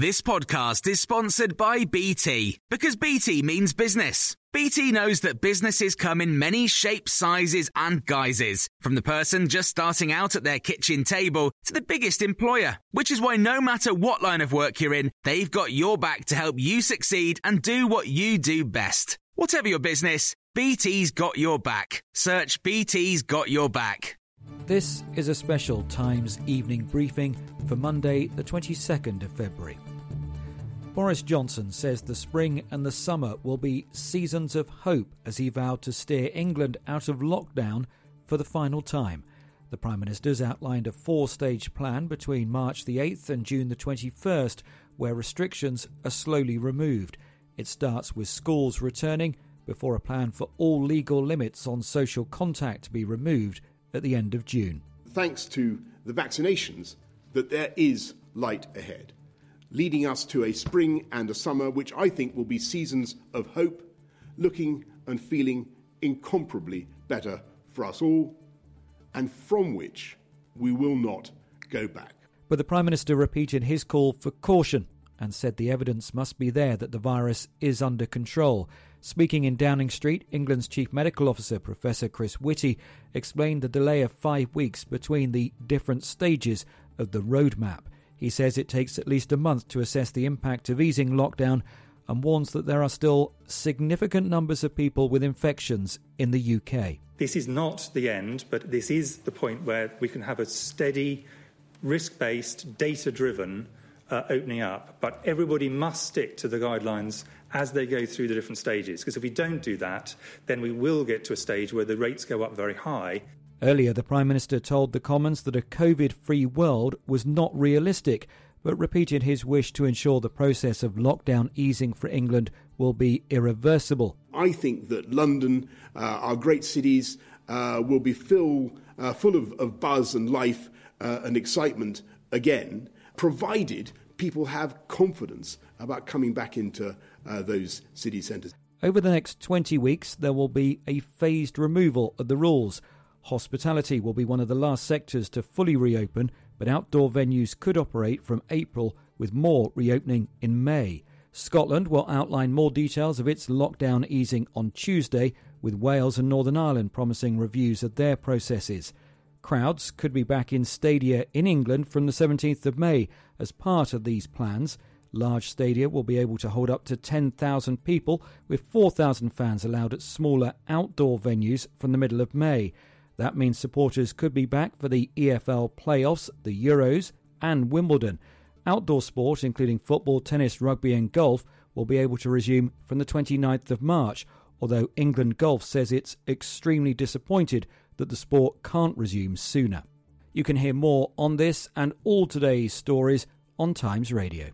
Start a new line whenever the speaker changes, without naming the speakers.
This podcast is sponsored by BT because BT means business. BT knows that businesses come in many shapes, sizes, and guises, from the person just starting out at their kitchen table to the biggest employer, which is why no matter what line of work you're in, they've got your back to help you succeed and do what you do best. Whatever your business, BT's got your back. Search BT's got your back.
This is a special Times evening briefing for Monday, the 22nd of February. Boris Johnson says the spring and the summer will be seasons of hope as he vowed to steer England out of lockdown for the final time. The Prime Minister's outlined a four stage plan between March the 8th and June the 21st, where restrictions are slowly removed. It starts with schools returning before a plan for all legal limits on social contact to be removed at the end of June.
Thanks to the vaccinations, that there is light ahead, leading us to a spring and a summer which I think will be seasons of hope, looking and feeling incomparably better for us all, and from which we will not go back.
But the Prime Minister repeated his call for caution and said the evidence must be there that the virus is under control. Speaking in Downing Street, England's Chief Medical Officer, Professor Chris Whitty, explained the delay of five weeks between the different stages of the roadmap. He says it takes at least a month to assess the impact of easing lockdown and warns that there are still significant numbers of people with infections in the UK.
This is not the end, but this is the point where we can have a steady, risk based, data driven uh, opening up. But everybody must stick to the guidelines as they go through the different stages. Because if we don't do that, then we will get to a stage where the rates go up very high.
Earlier, the Prime Minister told the Commons that a COVID free world was not realistic, but repeated his wish to ensure the process of lockdown easing for England will be irreversible.
I think that London, uh, our great cities, uh, will be fill, uh, full of, of, buzz and life uh, and excitement again, provided people have confidence about coming back into uh, those city centres.
Over the next 20 weeks, there will be a phased removal of the rules. Hospitality will be one of the last sectors to fully reopen, but outdoor venues could operate from April, with more reopening in May. Scotland will outline more details of its lockdown easing on Tuesday, with Wales and Northern Ireland promising reviews of their processes. Crowds could be back in stadia in England from the 17th of May as part of these plans. Large stadia will be able to hold up to 10,000 people, with 4,000 fans allowed at smaller outdoor venues from the middle of May. That means supporters could be back for the EFL playoffs, the Euros, and Wimbledon. Outdoor sport, including football, tennis, rugby, and golf, will be able to resume from the 29th of March, although England Golf says it's extremely disappointed that the sport can't resume sooner. You can hear more on this and all today's stories on Times Radio.